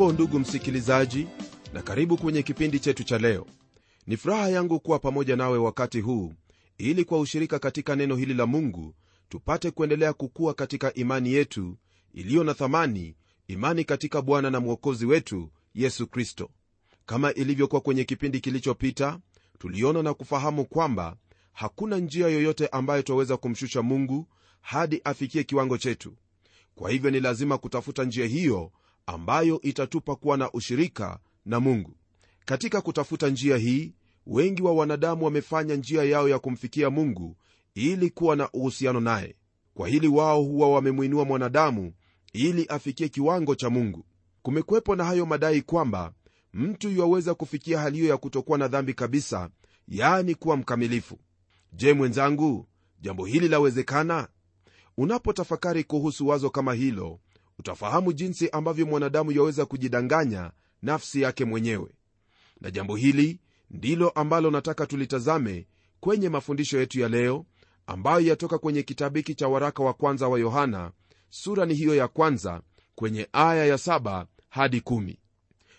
hujambo ndugu msikilizaji na karibu kwenye kipindi chetu cha leo. Ni furaha yangu kuwa pamoja nawe wakati huu ili kwa ushirika katika neno hili la mungu tupate kuendelea kukua katika imani yetu iliyo na thamani imani katika bwana na mwokozi wetu yesu kristo. Kama ilivyokuwa kwenye kipindi kilichopita tuliona na kufahamu kwamba hakuna njia yoyote ambayo twaweza kumshusha mungu hadi afikie kiwango chetu. Kwa hivyo ni lazima kutafuta njia hiyo ambayo itatupa kuwa na ushirika na mungu. Katika kutafuta njia hii wengi wa wanadamu wamefanya njia yao ya kumfikia mungu ili kuwa na uhusiano naye. Kwa hili wao huwa wamemwinua mwanadamu ili afikie kiwango cha mungu. Kumekwepo na hayo madai kwamba mtu yuwaweza kufikia hali hiyo ya kutokuwa na dhambi kabisa yaani kuwa mkamilifu. Je mwenzangu jambo hili lawezekana? Unapotafakari kuhusu wazo kama hilo utafahamu jinsi ambavyo mwanadamu yaweza kujidanganya nafsi yake mwenyewe na jambo hili ndilo ambalo nataka tulitazame kwenye mafundisho yetu ya leo ambayo yatoka kwenye kitabu hiki cha waraka wa kwanza wa yohana sura ni hiyo ya kwanza kwenye aya ya saba hadi kumi.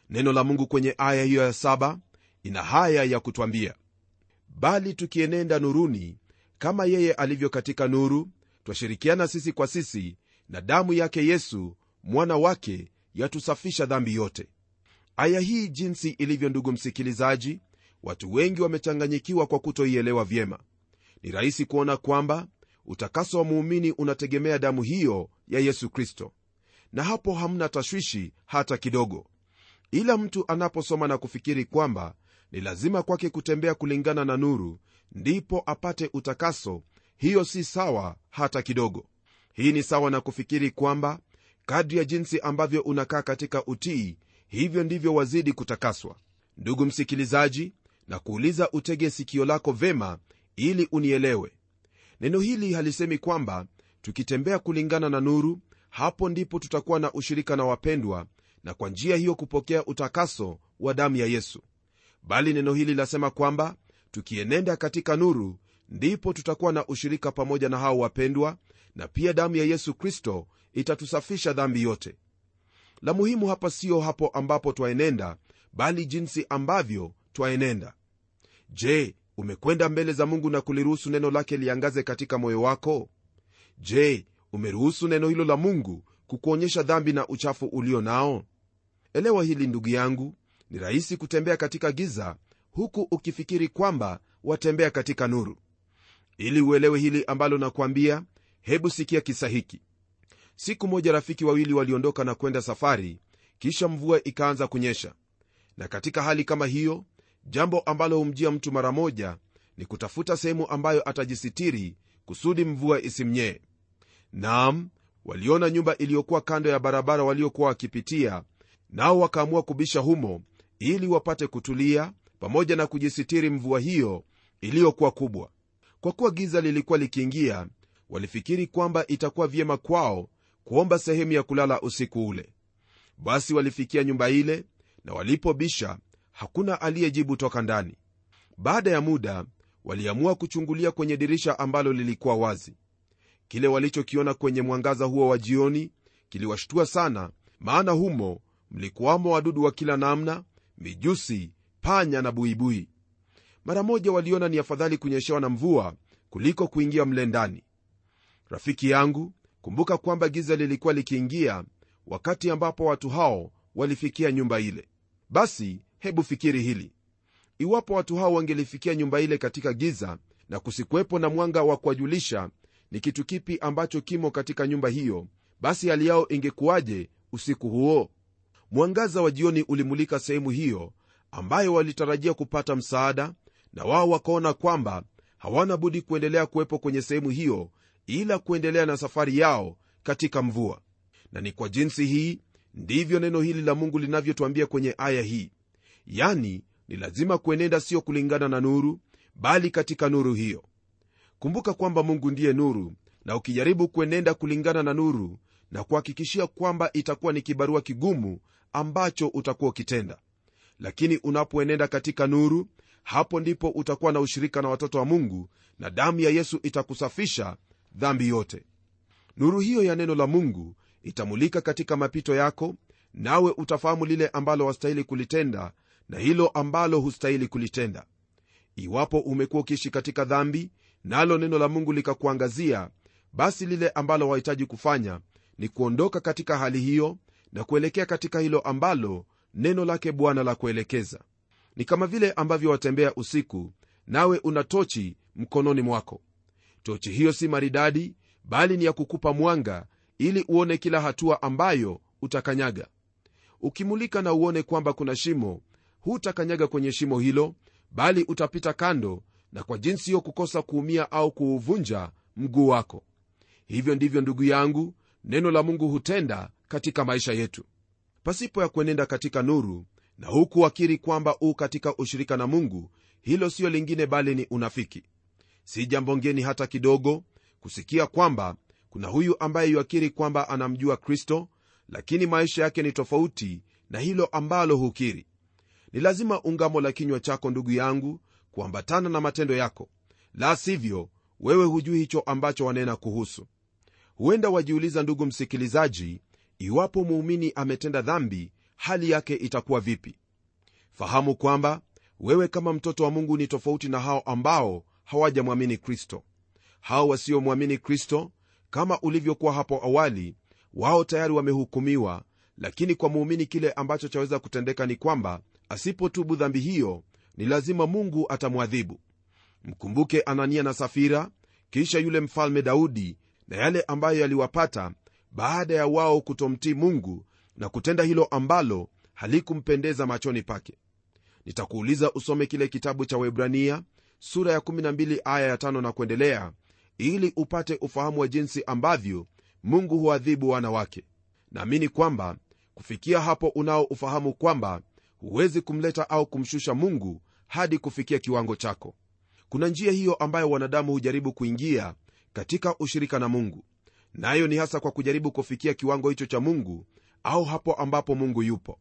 neno la mungu kwenye aya hiyo ya saba ina haya ya kutwambia bali tukienenda nuruni kama yeye alivyo katika nuru twashirikiana sisi kwa sisi na damu yake yesu mwana wake yatusafisha dhambi yote. Aya hii jinsi ilivyo ndugu msikilizaji watu wengi wamechanganyikiwa kwa kutoielewa vyema. Ni rahisi kuona kwamba utakaso wa muumini unategemea damu hiyo ya yesu kristo. Na hapo hamna tashwishi hata kidogo. Ila mtu anaposoma na kufikiri kwamba ni lazima kwake kutembea kulingana na nuru ndipo apate utakaso hiyo si sawa hata kidogo hii ni sawa na kufikiri kwamba kadri ya jinsi ambavyo unakaa katika utii hivyo ndivyo wazidi kutakaswa. Ndugu msikilizaji na kuuliza utege sikio lako vema ili unielewe. Neno hili halisemi kwamba tukitembea kulingana na nuru hapo ndipo tutakuwa na ushirika na wapendwa na kwa njia hiyo kupokea utakaso wa damu ya yesu. Bali neno hili lasema kwamba tukienenda katika nuru ndipo tutakuwa na ushirika pamoja na hao wapendwa na pia damu ya yesu kristo itatusafisha dhambi yote. La muhimu hapa siyo hapo ambapo twaenenda bali jinsi ambavyo twaenenda. Je umekwenda mbele za mungu na kuliruhusu neno lake liangaze katika moyo wako? Je umeruhusu neno hilo la mungu kukuonyesha dhambi na uchafu ulio nao? Elewa hili ndugu yangu ni rahisi kutembea katika giza huku ukifikiri kwamba watembea katika nuru. Ili uelewe hili ambalo nakwambia hebu sikia kisa hiki. Siku moja rafiki wawili waliondoka na kwenda safari kisha mvua ikaanza kunyesha. Na katika hali kama hiyo jambo ambalo humjia mtu mara moja ni kutafuta sehemu ambayo atajisitiri kusudi mvua isimnyee. Naam waliona nyumba iliyokuwa kando ya barabara waliokuwa wakipitia nao wakaamua kubisha humo ili wapate kutulia pamoja na kujisitiri mvua hiyo iliyokuwa kubwa. Kwa kuwa giza lilikuwa likiingia walifikiri kwamba itakuwa vyema kwao kuomba sehemu ya kulala usiku ule. Basi walifikia nyumba ile na walipobisha hakuna aliyejibu toka ndani. Baada ya muda waliamua kuchungulia kwenye dirisha ambalo lilikuwa wazi. Kile walichokiona kwenye mwangaza huo wa jioni kiliwashtua sana maana humo mlikuwamo wadudu wa kila namna mijusi panya na buibui. Mara moja waliona ni afadhali kunyeshewa na mvua kuliko kuingia mle ndani rafiki yangu kumbuka kwamba giza lilikuwa likiingia wakati ambapo watu hao walifikia nyumba ile. Basi hebu fikiri hili. Iwapo watu hao wangelifikia nyumba ile katika giza na kusikuwepo na mwanga wa kuwajulisha ni kitu kipi ambacho kimo katika nyumba hiyo basi hali yao ingekuwaje usiku huo? Mwangaza wa jioni ulimulika sehemu hiyo ambayo walitarajia kupata msaada na wao wakaona kwamba hawana budi kuendelea kuwepo kwenye sehemu hiyo ila kuendelea na safari yao katika mvua. Na ni kwa jinsi hii ndivyo neno hili la mungu linavyotwambia kwenye aya hii. Yani ni lazima kuenenda sio kulingana na nuru bali katika nuru hiyo. Kumbuka kwamba mungu ndiye nuru na ukijaribu kuenenda kulingana na nuru na kuhakikishia kwamba itakuwa ni kibarua kigumu ambacho utakuwa ukitenda. Lakini unapoenenda katika nuru hapo ndipo utakuwa na ushirika na watoto wa mungu na damu ya yesu itakusafisha dhambi yote. Nuru hiyo ya neno la mungu itamulika katika mapito yako nawe utafahamu lile ambalo wastahili kulitenda na hilo ambalo hustahili kulitenda. Iwapo umekuwa ukiishi katika dhambi nalo neno la mungu likakuangazia basi lile ambalo wahitaji kufanya ni kuondoka katika hali hiyo na kuelekea katika hilo ambalo neno lake bwana la kuelekeza. Ni kama vile ambavyo watembea usiku nawe una tochi mkononi mwako tochi hiyo si maridadi bali ni ya kukupa mwanga ili uone kila hatua ambayo utakanyaga. Ukimulika na uone kwamba kuna shimo hutakanyaga kwenye shimo hilo bali utapita kando na kwa jinsi hiyo kukosa kuumia au kuuvunja mguu wako. Hivyo ndivyo ndugu yangu neno la mungu hutenda katika maisha yetu. Pasipo ya kuenenda katika nuru na huku wakiri kwamba u katika ushirika na mungu hilo siyo lingine bali ni unafiki si jambo ngeni hata kidogo kusikia kwamba kuna huyu ambaye yuakiri kwamba anamjua kristo lakini maisha yake ni tofauti na hilo ambalo hukiri. Ni lazima ungamo la kinywa chako ndugu yangu kuambatana na matendo yako. La sivyo wewe hujui hicho ambacho wanena kuhusu. Huenda wajiuliza ndugu msikilizaji iwapo muumini ametenda dhambi hali yake itakuwa vipi? Fahamu kwamba wewe kama mtoto wa mungu ni tofauti na hao ambao hawajamwamini kristo. Hao wasiomwamini kristo kama ulivyokuwa hapo awali wao tayari wamehukumiwa lakini kwa muumini kile ambacho chaweza kutendeka ni kwamba asipotubu dhambi hiyo ni lazima mungu atamwadhibu. Mkumbuke anania na safira kisha yule mfalme daudi na yale ambayo yaliwapata baada ya wao kutomtii mungu na kutenda hilo ambalo halikumpendeza machoni pake. Nitakuuliza usome kile kitabu cha webrania sura ya 12 aya ya 5 na kuendelea ili upate ufahamu wa jinsi ambavyo mungu huadhibu wana wake naamini kwamba kufikia hapo unao ufahamu kwamba huwezi kumleta au kumshusha mungu hadi kufikia kiwango chako. Kuna njia hiyo ambayo wanadamu hujaribu kuingia katika ushirika na mungu. Nayo ni hasa kwa kujaribu kufikia kiwango hicho cha mungu au hapo ambapo mungu yupo.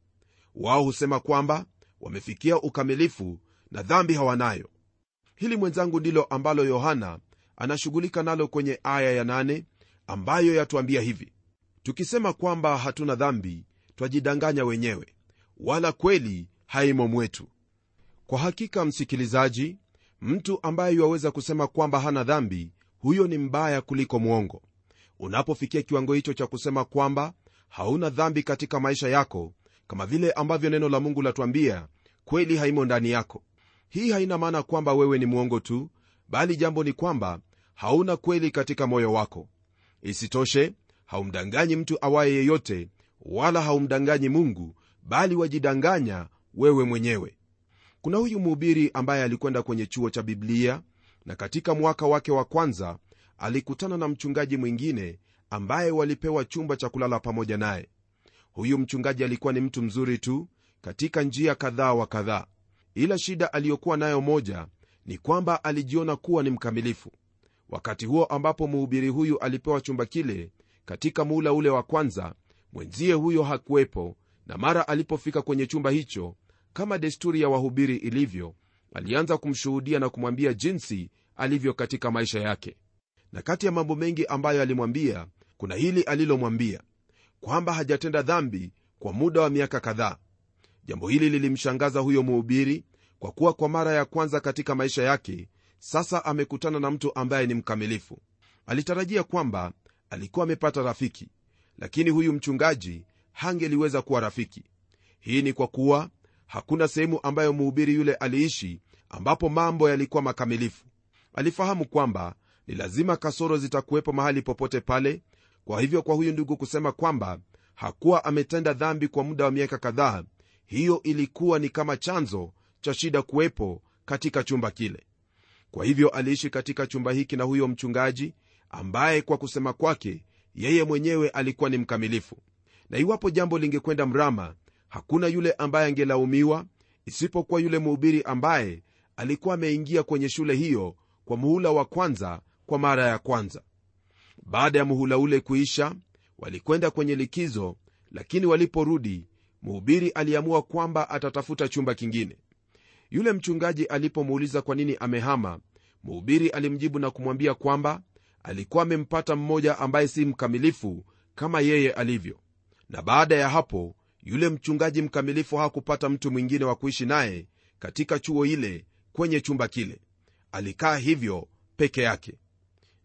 Wao husema kwamba wamefikia ukamilifu na dhambi hawanayo hili mwenzangu ndilo ambalo yohana anashughulika nalo kwenye aya ya nane ambayo yatuambia hivi. Tukisema kwamba hatuna dhambi twajidanganya wenyewe wala kweli haimo mwetu. Kwa hakika msikilizaji mtu ambaye yuwaweza kusema kwamba hana dhambi huyo ni mbaya kuliko mwongo. Unapofikia kiwango hicho cha kusema kwamba hauna dhambi katika maisha yako kama vile ambavyo neno la mungu latuambia kweli haimo ndani yako hii haina maana kwamba wewe ni mwongo tu bali jambo ni kwamba hauna kweli katika moyo wako. Isitoshe haumdanganyi mtu awaye yeyote wala haumdanganyi mungu bali wajidanganya wewe mwenyewe. Kuna huyu mhubiri ambaye alikwenda kwenye chuo cha biblia na katika mwaka wake wa kwanza alikutana na mchungaji mwingine ambaye walipewa chumba cha kulala pamoja naye. Huyu mchungaji alikuwa ni mtu mzuri tu katika njia kadhaa wa kadhaa ila shida aliyokuwa nayo moja ni kwamba alijiona kuwa ni mkamilifu. Wakati huo ambapo mhubiri huyu alipewa chumba kile katika muula ule wa kwanza mwenzie huyo hakuwepo na mara alipofika kwenye chumba hicho kama desturi ya wahubiri ilivyo alianza kumshuhudia na kumwambia jinsi alivyo katika maisha yake. Na kati ya mambo mengi ambayo alimwambia kuna hili alilomwambia kwamba hajatenda dhambi kwa muda wa miaka kadhaa jambo hili lilimshangaza huyo mhubiri kwa kuwa kwa mara ya kwanza katika maisha yake sasa amekutana na mtu ambaye ni mkamilifu. Alitarajia kwamba alikuwa amepata rafiki lakini huyu mchungaji hangeliweza kuwa rafiki. Hii ni kwa kuwa hakuna sehemu ambayo mhubiri yule aliishi ambapo mambo yalikuwa makamilifu. Alifahamu kwamba ni lazima kasoro zitakuwepo mahali popote pale kwa hivyo kwa huyu ndugu kusema kwamba hakuwa ametenda dhambi kwa muda wa miaka kadhaa hiyo ilikuwa ni kama chanzo cha shida kuwepo katika chumba kile. Kwa hivyo aliishi katika chumba hiki na huyo mchungaji ambaye kwa kusema kwake yeye mwenyewe alikuwa ni mkamilifu. Na iwapo jambo lingekwenda mrama hakuna yule ambaye angelaumiwa isipokuwa yule mhubiri ambaye alikuwa ameingia kwenye shule hiyo kwa muhula wa kwanza kwa mara ya kwanza. Baada ya muhula ule kuisha walikwenda kwenye likizo lakini waliporudi mhubiri aliamua kwamba atatafuta chumba kingine. Yule mchungaji alipomuuliza kwa nini amehama mhubiri alimjibu na kumwambia kwamba alikuwa amempata mmoja ambaye si mkamilifu kama yeye alivyo. Na baada ya hapo yule mchungaji mkamilifu hakupata mtu mwingine wa kuishi naye katika chuo ile kwenye chumba kile. Alikaa hivyo peke yake.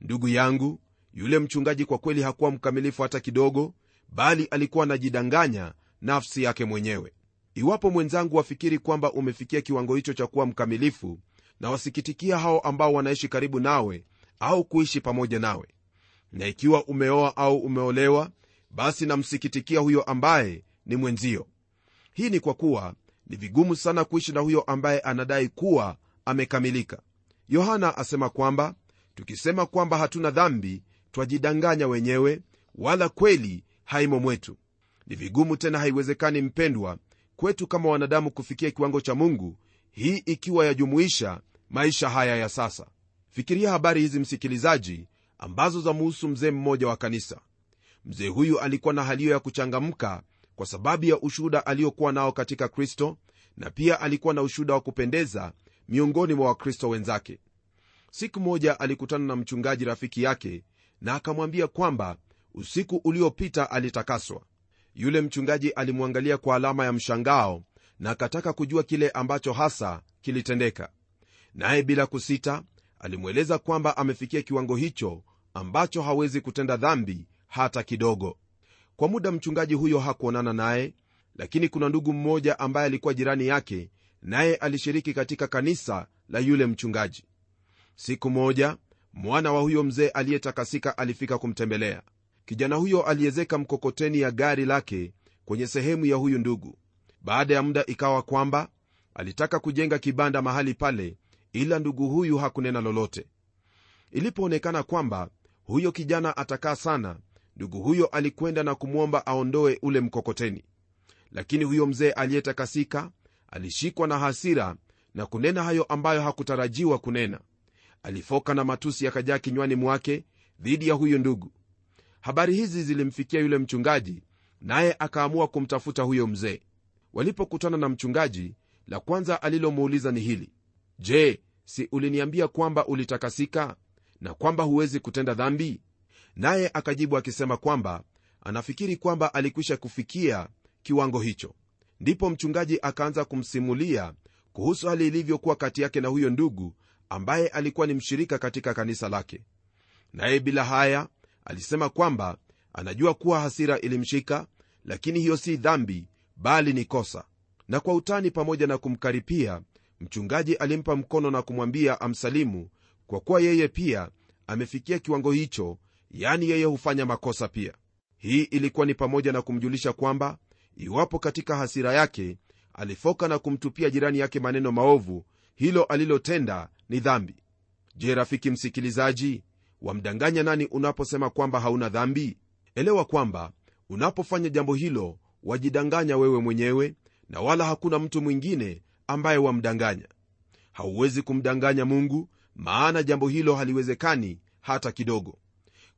Ndugu yangu yule mchungaji kwa kweli hakuwa mkamilifu hata kidogo bali alikuwa anajidanganya nafsi yake mwenyewe. Iwapo mwenzangu wafikiri kwamba umefikia kiwango hicho cha kuwa mkamilifu na wasikitikia hao ambao wanaishi karibu nawe au kuishi pamoja nawe. Na ikiwa umeoa au umeolewa basi namsikitikia huyo ambaye ni mwenzio. Hii ni kwa kuwa ni vigumu sana kuishi na huyo ambaye anadai kuwa amekamilika. Yohana asema kwamba tukisema kwamba hatuna dhambi twajidanganya wenyewe wala kweli haimo mwetu ni vigumu tena haiwezekani mpendwa kwetu kama wanadamu kufikia kiwango cha mungu hii ikiwa yajumuisha maisha haya ya sasa. Fikiria habari hizi msikilizaji ambazo zamuhusu mzee mmoja wa kanisa. Mzee huyu alikuwa na haliyo ya kuchangamka kwa sababu ya ushuhuda aliokuwa nao katika kristo na pia alikuwa na ushuhuda wa kupendeza miongoni mwa wakristo wenzake. Siku moja alikutana na mchungaji rafiki yake na akamwambia kwamba usiku uliopita alitakaswa yule mchungaji alimwangalia kwa alama ya mshangao na akataka kujua kile ambacho hasa kilitendeka. Naye bila kusita alimweleza kwamba amefikia kiwango hicho ambacho hawezi kutenda dhambi hata kidogo. Kwa muda mchungaji huyo hakuonana naye lakini kuna ndugu mmoja ambaye alikuwa jirani yake naye alishiriki katika kanisa la yule mchungaji. Siku moja mwana wa huyo mzee aliyetakasika alifika kumtembelea kijana huyo aliezeka mkokoteni ya gari lake kwenye sehemu ya huyu ndugu. Baada ya muda ikawa kwamba alitaka kujenga kibanda mahali pale ila ndugu huyu hakunena lolote. Ilipoonekana kwamba huyo kijana atakaa sana ndugu huyo alikwenda na kumwomba aondoe ule mkokoteni. Lakini huyo mzee aliyetakasika alishikwa na hasira na kunena hayo ambayo hakutarajiwa kunena. Alifoka na matusi yakajaa kinywani mwake dhidi ya huyu ndugu habari hizi zilimfikia yule mchungaji naye akaamua kumtafuta huyo mzee. Walipokutana na mchungaji la kwanza alilomuuliza ni hili. Je si uliniambia kwamba ulitakasika na kwamba huwezi kutenda dhambi? Naye akajibu akisema kwamba anafikiri kwamba alikwisha kufikia kiwango hicho. Ndipo mchungaji akaanza kumsimulia kuhusu hali ilivyokuwa kati yake na huyo ndugu ambaye alikuwa ni mshirika katika kanisa lake. Naye bila haya alisema kwamba anajua kuwa hasira ilimshika lakini hiyo si dhambi bali ni kosa. Na kwa utani pamoja na kumkaripia mchungaji alimpa mkono na kumwambia amsalimu kwa kuwa yeye pia amefikia kiwango hicho yani yeye hufanya makosa pia. Hii ilikuwa ni pamoja na kumjulisha kwamba iwapo katika hasira yake alifoka na kumtupia jirani yake maneno maovu hilo alilotenda ni dhambi. Je rafiki msikilizaji wamdanganya nani unaposema kwamba hauna dhambi? Elewa kwamba unapofanya jambo hilo wajidanganya wewe mwenyewe na wala hakuna mtu mwingine ambaye wamdanganya. Hauwezi kumdanganya mungu maana jambo hilo haliwezekani hata kidogo.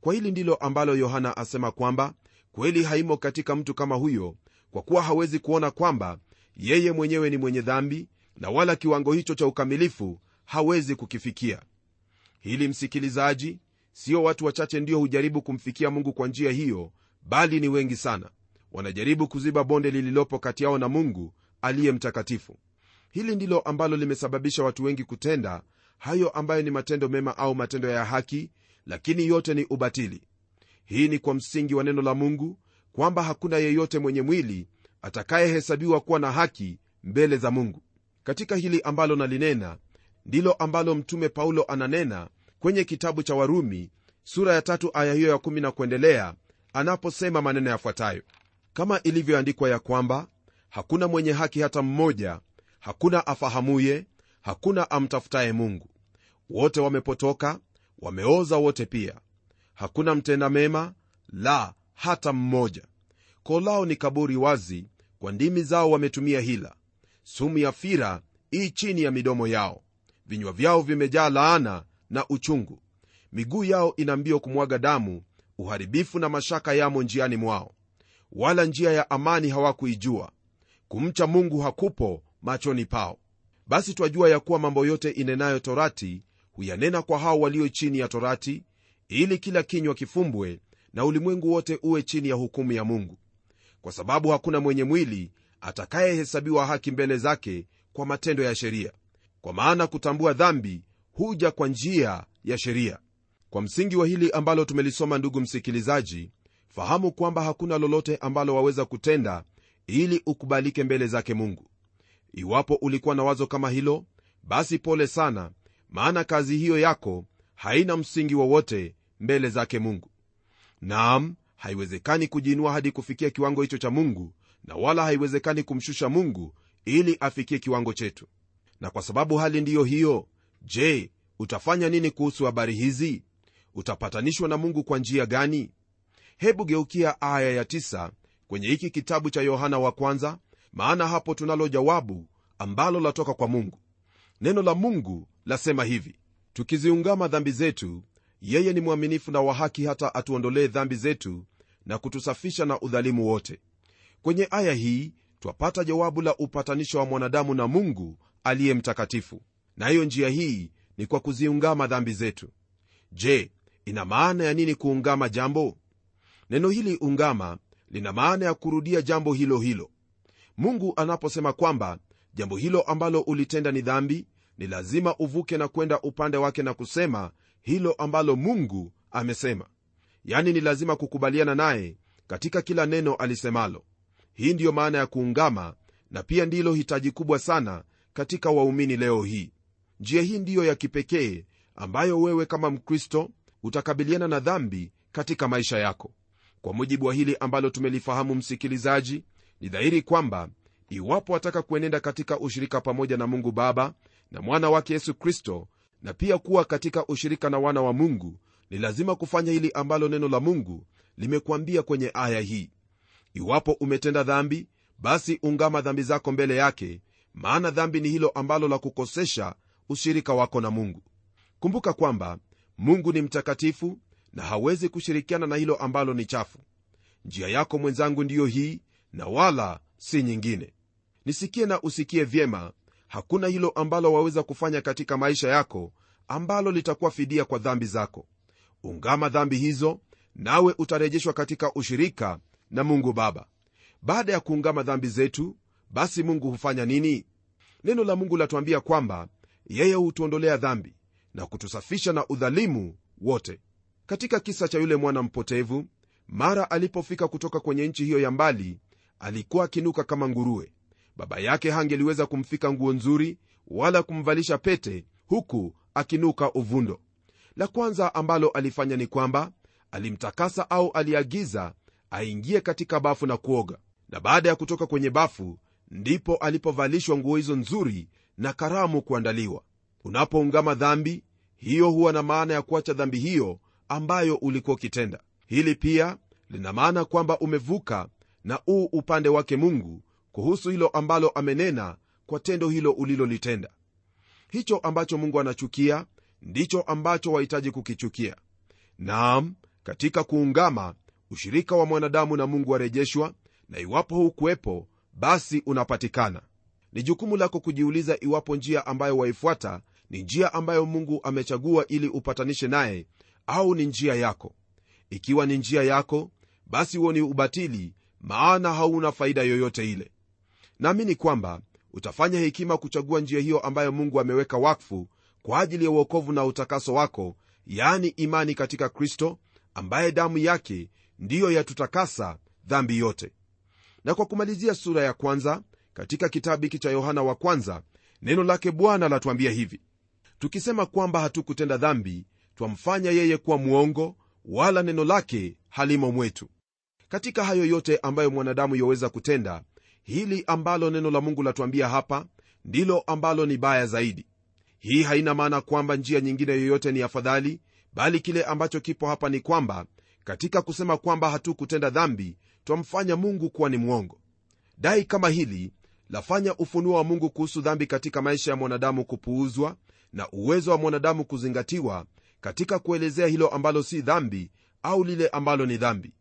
Kwa hili ndilo ambalo yohana asema kwamba kweli haimo katika mtu kama huyo kwa kuwa hawezi kuona kwamba yeye mwenyewe ni mwenye dhambi na wala kiwango hicho cha ukamilifu hawezi kukifikia. Hili msikilizaji sio watu wachache ndio hujaribu kumfikia mungu kwa njia hiyo bali ni wengi sana. Wanajaribu kuziba bonde lililopo kati yao na mungu aliye mtakatifu. Hili ndilo ambalo limesababisha watu wengi kutenda hayo ambayo ni matendo mema au matendo ya haki lakini yote ni ubatili. Hii ni kwa msingi wa neno la mungu kwamba hakuna yeyote mwenye mwili atakayehesabiwa kuwa na haki mbele za mungu. Katika hili ambalo nalinena ndilo ambalo mtume paulo ananena kwenye kitabu cha warumi sura ya tatu aya hiyo ya kumi na kuendelea anaposema maneno yafuatayo. Kama ilivyoandikwa ya kwamba hakuna mwenye haki hata mmoja hakuna afahamuye hakuna amtafutaye mungu. Wote wamepotoka wameoza wote pia. Hakuna mtenda mema la hata mmoja. Koo lao ni kaburi wazi kwa ndimi zao wametumia hila. Sumu ya fira ii chini ya midomo yao. Vinywa vyao vimejaa laana na uchungu. Miguu yao ina mbio kumwaga damu uharibifu na mashaka yamo njiani mwao. Wala njia ya amani hawakuijua. Kumcha mungu hakupo machoni pao. Basi twajua ya kuwa mambo yote inenayo torati huyanena kwa hao walio chini ya torati ili kila kinywa kifumbwe na ulimwengu wote uwe chini ya hukumu ya mungu. Kwa sababu hakuna mwenye mwili atakayehesabiwa haki mbele zake kwa matendo ya sheria. Kwa maana kutambua dhambi huja kwa njia ya sheria. Kwa msingi wa hili ambalo tumelisoma ndugu msikilizaji fahamu kwamba hakuna lolote ambalo waweza kutenda ili ukubalike mbele zake mungu. Iwapo ulikuwa na wazo kama hilo basi pole sana maana kazi hiyo yako haina msingi wowote mbele zake mungu. Naam haiwezekani kujiinua hadi kufikia kiwango hicho cha mungu na wala haiwezekani kumshusha mungu ili afikie kiwango chetu. Na kwa sababu hali ndiyo hiyo je utafanya nini kuhusu habari hizi? Utapatanishwa na mungu kwa njia gani? Hebu geukia aya ya 9 kwenye hiki kitabu cha yohana wa kwanza maana hapo tunalo jawabu ambalo latoka kwa mungu. Neno la mungu lasema hivi tukiziungama dhambi zetu yeye ni mwaminifu na wa haki hata atuondolee dhambi zetu na kutusafisha na udhalimu wote. Kwenye aya hii twapata jawabu la upatanisho wa mwanadamu na mungu aliye mtakatifu na hiyo njia hii ni kwa kuziungama dhambi zetu. Je ina maana ya nini kuungama jambo? Neno hili ungama lina maana ya kurudia jambo hilo hilo. Mungu anaposema kwamba jambo hilo ambalo ulitenda ni dhambi ni lazima uvuke na kwenda upande wake na kusema hilo ambalo mungu amesema. Yani ni lazima kukubaliana naye katika kila neno alisemalo. Hii ndiyo maana ya kuungama na pia ndilo hitaji kubwa sana katika waumini leo hii njia hii ndiyo ya kipekee ambayo wewe kama mkristo utakabiliana na dhambi katika maisha yako. Kwa mujibu wa hili ambalo tumelifahamu msikilizaji ni dhahiri kwamba iwapo wataka kuenenda katika ushirika pamoja na mungu baba na mwana wake yesu kristo na pia kuwa katika ushirika na wana wa mungu ni lazima kufanya hili ambalo neno la mungu limekuambia kwenye aya hii. Iwapo umetenda dhambi basi ungama dhambi zako mbele yake maana dhambi ni hilo ambalo la kukosesha ushirika wako na mungu. Kumbuka kwamba mungu ni mtakatifu na hawezi kushirikiana na hilo ambalo ni chafu. Njia yako mwenzangu ndiyo hii na wala si nyingine. Nisikie na usikie vyema hakuna hilo ambalo waweza kufanya katika maisha yako ambalo litakuwa fidia kwa dhambi zako. Ungama dhambi hizo nawe utarejeshwa katika ushirika na mungu baba. Baada ya kuungama dhambi zetu basi mungu hufanya nini? Neno la mungu latuambia kwamba yeye hutuondolea dhambi na kutusafisha na udhalimu wote. Katika kisa cha yule mwana mpotevu mara alipofika kutoka kwenye nchi hiyo ya mbali alikuwa akinuka kama nguruwe. Baba yake hangeliweza kumfika nguo nzuri wala kumvalisha pete huku akinuka uvundo. La kwanza ambalo alifanya ni kwamba alimtakasa au aliagiza aingie katika bafu na kuoga. Na baada ya kutoka kwenye bafu ndipo alipovalishwa nguo hizo nzuri na karamu kuandaliwa. Unapoungama dhambi hiyo huwa na maana ya kuacha dhambi hiyo ambayo ulikuwa ukitenda. Hili pia lina maana kwamba umevuka na uu upande wake mungu kuhusu hilo ambalo amenena kwa tendo hilo ulilolitenda. Hicho ambacho mungu anachukia ndicho ambacho wahitaji kukichukia. Naam katika kuungama ushirika wa mwanadamu na mungu warejeshwa na iwapo hukuwepo basi unapatikana ni jukumu lako kujiuliza iwapo njia ambayo waifuata ni njia ambayo mungu amechagua ili upatanishe naye au ni njia yako. Ikiwa ni njia yako basi huo ni ubatili maana hauna faida yoyote ile. Naamini kwamba utafanya hekima kuchagua njia hiyo ambayo mungu ameweka wakfu kwa ajili ya uokovu na utakaso wako yaani imani katika kristo ambaye damu yake ndiyo yatutakasa dhambi yote. Na kwa kumalizia sura ya kwanza katika kitabu hiki cha yohana wa kwanza neno lake bwana latuambia hivi. Tukisema kwamba hatukutenda dhambi twamfanya yeye kuwa mwongo wala neno lake halimo mwetu. Katika hayo yote ambayo mwanadamu yaweza kutenda hili ambalo neno la mungu latuambia hapa ndilo ambalo ni baya zaidi. Hii haina maana kwamba njia nyingine yoyote ni afadhali bali kile ambacho kipo hapa ni kwamba katika kusema kwamba hatukutenda dhambi twamfanya mungu kuwa ni mwongo. Dai kama hili lafanya ufunuo wa mungu kuhusu dhambi katika maisha ya mwanadamu kupuuzwa na uwezo wa mwanadamu kuzingatiwa katika kuelezea hilo ambalo si dhambi au lile ambalo ni dhambi.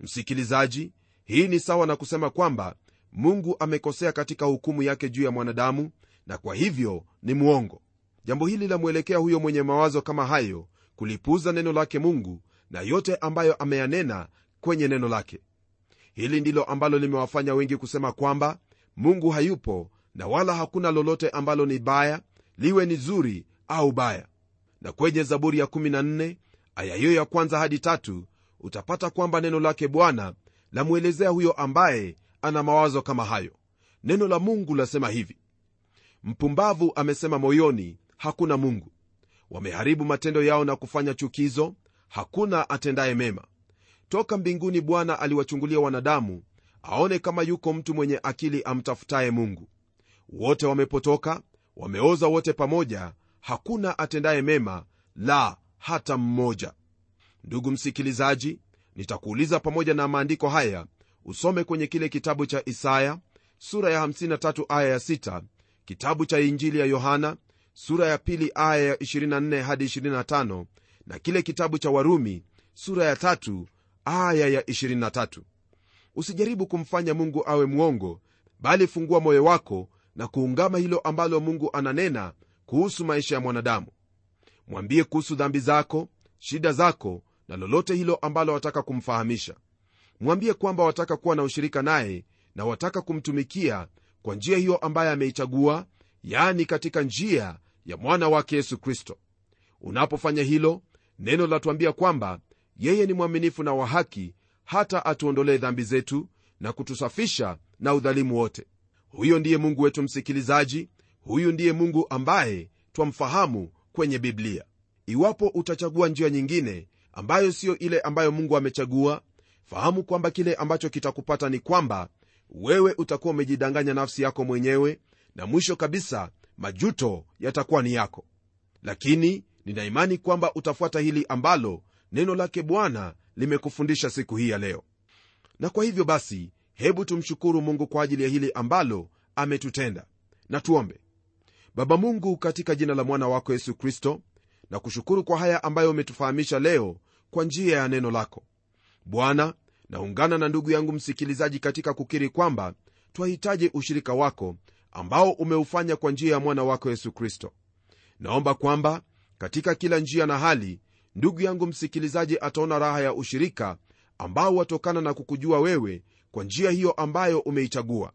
Msikilizaji hii ni sawa na kusema kwamba mungu amekosea katika hukumu yake juu ya mwanadamu na kwa hivyo ni mwongo. Jambo hili lamwelekea huyo mwenye mawazo kama hayo kulipuuza neno lake mungu na yote ambayo ameyanena kwenye neno lake. Hili ndilo ambalo limewafanya wengi kusema kwamba mungu hayupo na wala hakuna lolote ambalo ni baya liwe ni zuri au baya. Na kwenye zaburi ya 14 aya hiyo ya kwanza hadi tatu utapata kwamba neno lake bwana lamwelezea huyo ambaye ana mawazo kama hayo. Neno la mungu lasema hivi mpumbavu amesema moyoni hakuna mungu. Wameharibu matendo yao na kufanya chukizo hakuna atendaye mema. Toka mbinguni bwana aliwachungulia wanadamu aone kama yuko mtu mwenye akili amtafutaye mungu. Wote wamepotoka wameoza wote pamoja hakuna atendaye mema la hata mmoja. Ndugu msikilizaji nitakuuliza pamoja na maandiko haya usome kwenye kile kitabu cha isaya sura ya 53 aya ya 6 kitabu cha injili ya yohana sura ya pili aya ya 24 hadi 25 na kile kitabu cha warumi sura ya tatu aya ya 23 usijaribu kumfanya mungu awe mwongo bali fungua moyo wako na kuungama hilo ambalo mungu ananena kuhusu maisha ya mwanadamu. Mwambie kuhusu dhambi zako shida zako na lolote hilo ambalo wataka kumfahamisha. Mwambie kwamba wataka kuwa na ushirika naye na wataka kumtumikia kwa njia hiyo ambaye ameichagua yaani katika njia ya mwana wake yesu kristo. Unapofanya hilo neno latuambia kwamba yeye ni mwaminifu na wa haki hata atuondolee dhambi zetu na kutusafisha na udhalimu wote. Huyo ndiye mungu wetu msikilizaji. Huyu ndiye mungu ambaye twamfahamu kwenye biblia. Iwapo utachagua njia nyingine ambayo siyo ile ambayo mungu amechagua fahamu kwamba kile ambacho kitakupata ni kwamba wewe utakuwa umejidanganya nafsi yako mwenyewe na mwisho kabisa majuto yatakuwa ni yako. Lakini ninaimani kwamba utafuata hili ambalo neno lake bwana limekufundisha siku hii ya leo. Na kwa hivyo basi hebu tumshukuru mungu kwa ajili ya hili ambalo ametutenda. Na tuombe. Baba mungu katika jina la mwana wako yesu kristo na kushukuru kwa haya ambayo umetufahamisha leo kwa njia ya neno lako. Bwana naungana na ndugu yangu msikilizaji katika kukiri kwamba twahitaji ushirika wako ambao umeufanya kwa njia ya mwana wako yesu kristo. Naomba kwamba katika kila njia na hali ndugu yangu msikilizaji ataona raha ya ushirika ambao watokana na kukujua wewe kwa njia hiyo ambayo umeichagua.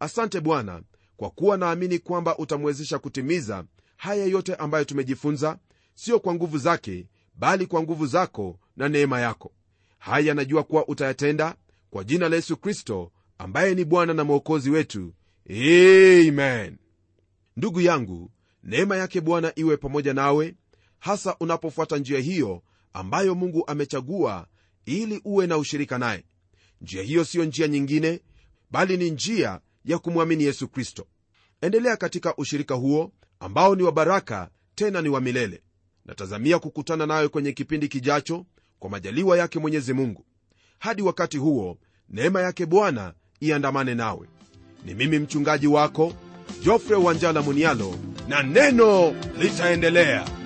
Asante bwana kwa kuwa naamini kwamba utamwezesha kutimiza haya yote ambayo tumejifunza sio kwa nguvu zake bali kwa nguvu zako na neema yako. Haya najua kuwa utayatenda kwa jina la yesu kristo ambaye ni bwana na mwokozi wetu. Amen. Ndugu yangu neema yake bwana iwe pamoja nawe hasa unapofuata njia hiyo ambayo mungu amechagua ili uwe na ushirika naye. Njia hiyo siyo njia nyingine bali ni njia ya kumwamini yesu kristo. Endelea katika ushirika huo ambao ni wa baraka tena ni wa milele. Natazamia kukutana nawe kwenye kipindi kijacho kwa majaliwa yake mwenyezi mungu. Hadi wakati huo neema yake bwana iandamane nawe. Ni mimi mchungaji wako jofre wanjala munialo na neno litaendelea